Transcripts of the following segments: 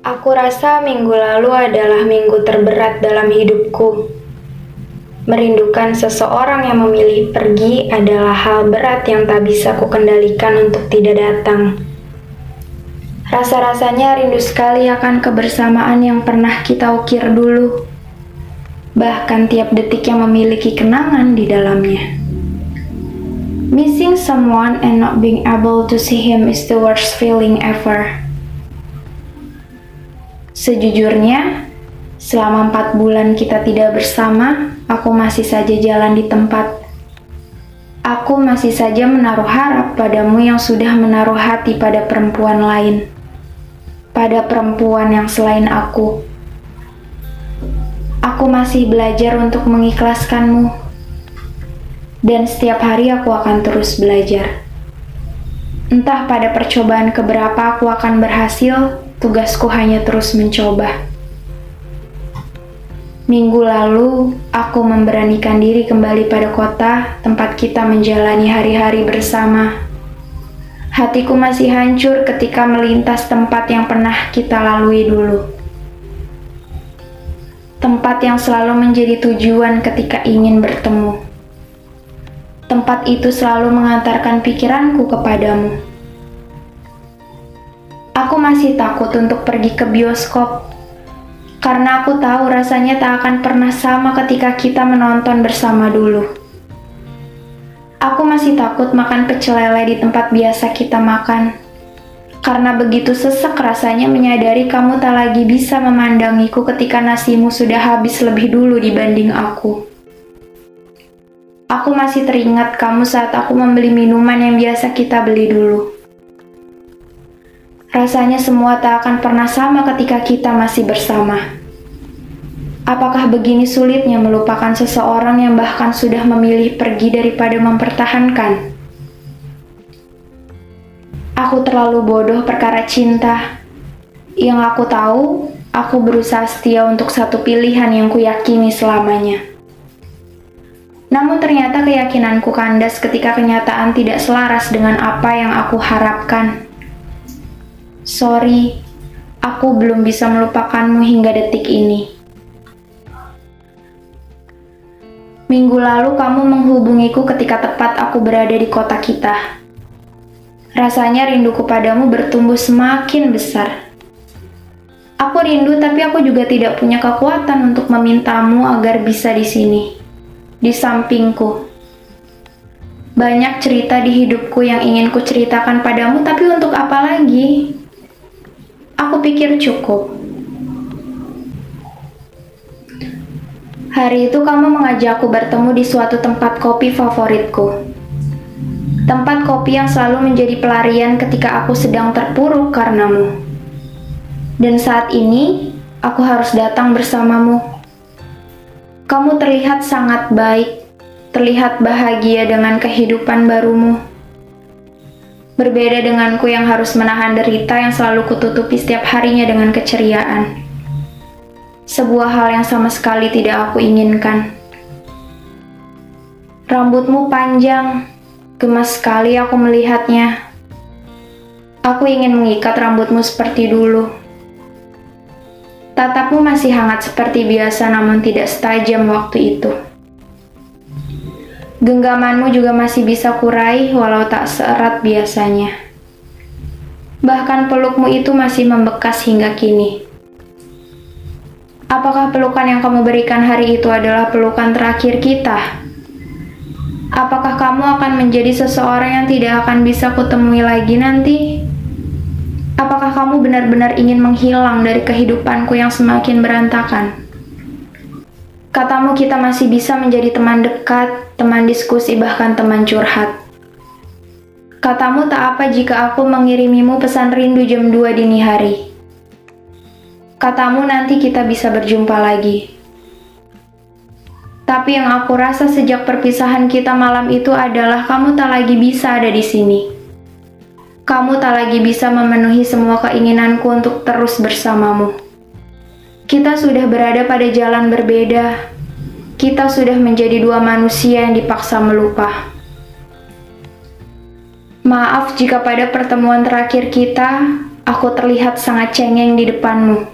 Aku rasa minggu lalu adalah minggu terberat dalam hidupku. Merindukan seseorang yang memilih pergi adalah hal berat yang tak bisa kukendalikan untuk tidak datang. Rasa-rasanya rindu sekali akan kebersamaan yang pernah kita ukir dulu. Bahkan tiap detik yang memiliki kenangan di dalamnya. Missing someone and not being able to see him is the worst feeling ever. Sejujurnya, selama empat bulan kita tidak bersama, aku masih saja jalan di tempat. Aku masih saja menaruh harap padamu yang sudah menaruh hati pada perempuan lain. Pada perempuan yang selain aku. Aku masih belajar untuk mengikhlaskanmu. Dan setiap hari aku akan terus belajar. Entah pada percobaan keberapa aku akan berhasil, tugasku hanya terus mencoba. Minggu lalu, aku memberanikan diri kembali pada kota tempat kita menjalani hari-hari bersama. Hatiku masih hancur ketika melintas tempat yang pernah kita lalui dulu. Tempat yang selalu menjadi tujuan ketika ingin bertemu. Tempat itu selalu mengantarkan pikiranku kepadamu Aku masih takut untuk pergi ke bioskop karena aku tahu rasanya tak akan pernah sama ketika kita menonton bersama dulu. Aku masih takut makan pecel lele di tempat biasa kita makan. Karena begitu sesek rasanya menyadari kamu tak lagi bisa memandangiku ketika nasimu sudah habis lebih dulu dibanding aku. Aku masih teringat kamu saat aku membeli minuman yang biasa kita beli dulu. Rasanya semua tak akan pernah sama ketika kita masih bersama. Apakah begini sulitnya melupakan seseorang yang bahkan sudah memilih pergi daripada mempertahankan? Aku terlalu bodoh perkara cinta. Yang aku tahu, aku berusaha setia untuk satu pilihan yang kuyakini selamanya. Namun ternyata keyakinanku kandas ketika kenyataan tidak selaras dengan apa yang aku harapkan. Sorry, aku belum bisa melupakanmu hingga detik ini. Minggu lalu kamu menghubungiku ketika tepat aku berada di kota kita. Rasanya rinduku padamu bertumbuh semakin besar. Aku rindu tapi aku juga tidak punya kekuatan untuk memintamu agar bisa di sini, di sampingku. Banyak cerita di hidupku yang ingin ku ceritakan padamu, tapi untuk apa lagi? Aku pikir cukup. Hari itu kamu mengajakku bertemu di suatu tempat kopi favoritku. Tempat kopi yang selalu menjadi pelarian ketika aku sedang terpuruk karenamu. Dan saat ini, aku harus datang bersamamu. Kamu terlihat sangat baik, terlihat bahagia dengan kehidupan barumu. Berbeda denganku yang harus menahan derita yang selalu kututupi setiap harinya dengan keceriaan. Sebuah hal yang sama sekali tidak aku inginkan. Rambutmu panjang, gemas sekali aku melihatnya. Aku ingin mengikat rambutmu seperti dulu. Tatapmu masih hangat seperti biasa namun tidak setajam waktu itu. Genggamanmu juga masih bisa kurai walau tak seerat biasanya. Bahkan pelukmu itu masih membekas hingga kini. Apakah pelukan yang kamu berikan hari itu adalah pelukan terakhir kita? Apakah kamu akan menjadi seseorang yang tidak akan bisa kutemui lagi nanti? Apakah kamu benar-benar ingin menghilang dari kehidupanku yang semakin berantakan? Katamu kita masih bisa menjadi teman dekat, teman diskusi, bahkan teman curhat. Katamu tak apa jika aku mengirimimu pesan rindu jam 2 dini hari. Katamu nanti kita bisa berjumpa lagi. Tapi yang aku rasa sejak perpisahan kita malam itu adalah kamu tak lagi bisa ada di sini. Kamu tak lagi bisa memenuhi semua keinginanku untuk terus bersamamu. Kita sudah berada pada jalan berbeda. Kita sudah menjadi dua manusia yang dipaksa melupa. Maaf jika pada pertemuan terakhir kita, Aku terlihat sangat cengeng di depanmu.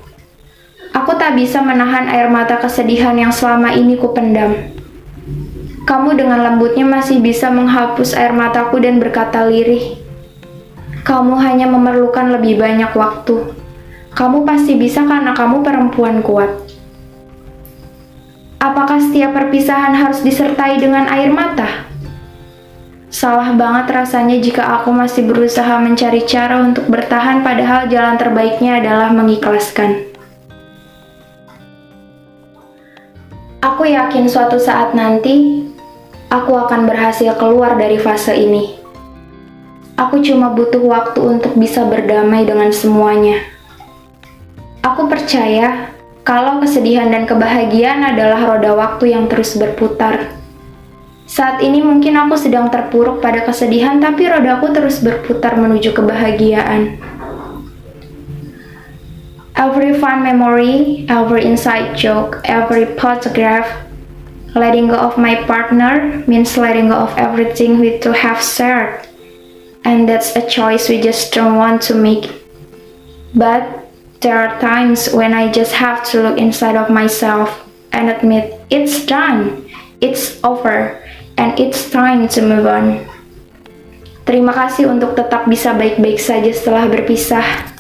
Aku tak bisa menahan air mata kesedihan yang selama ini kupendam. Kamu dengan lembutnya masih bisa menghapus air mataku dan berkata lirih. Kamu hanya memerlukan lebih banyak waktu. Kamu pasti bisa karena kamu perempuan kuat. Apakah setiap perpisahan harus disertai dengan air mata? Salah banget rasanya jika aku masih berusaha mencari cara untuk bertahan padahal jalan terbaiknya adalah mengikhlaskan. Aku yakin suatu saat nanti aku akan berhasil keluar dari fase ini. Aku cuma butuh waktu untuk bisa berdamai dengan semuanya. Aku percaya kalau kesedihan dan kebahagiaan adalah roda waktu yang terus berputar. Saat ini mungkin aku sedang terpuruk pada kesedihan, tapi rodaku terus berputar menuju kebahagiaan. Every fun memory, every inside joke, every photograph, letting go of my partner means letting go of everything we to have shared. And that's a choice we just don't want to make. But There are times when I just have to look inside of myself and admit it's done, it's over, and it's time to move on. Terima kasih untuk tetap bisa baik-baik saja setelah berpisah.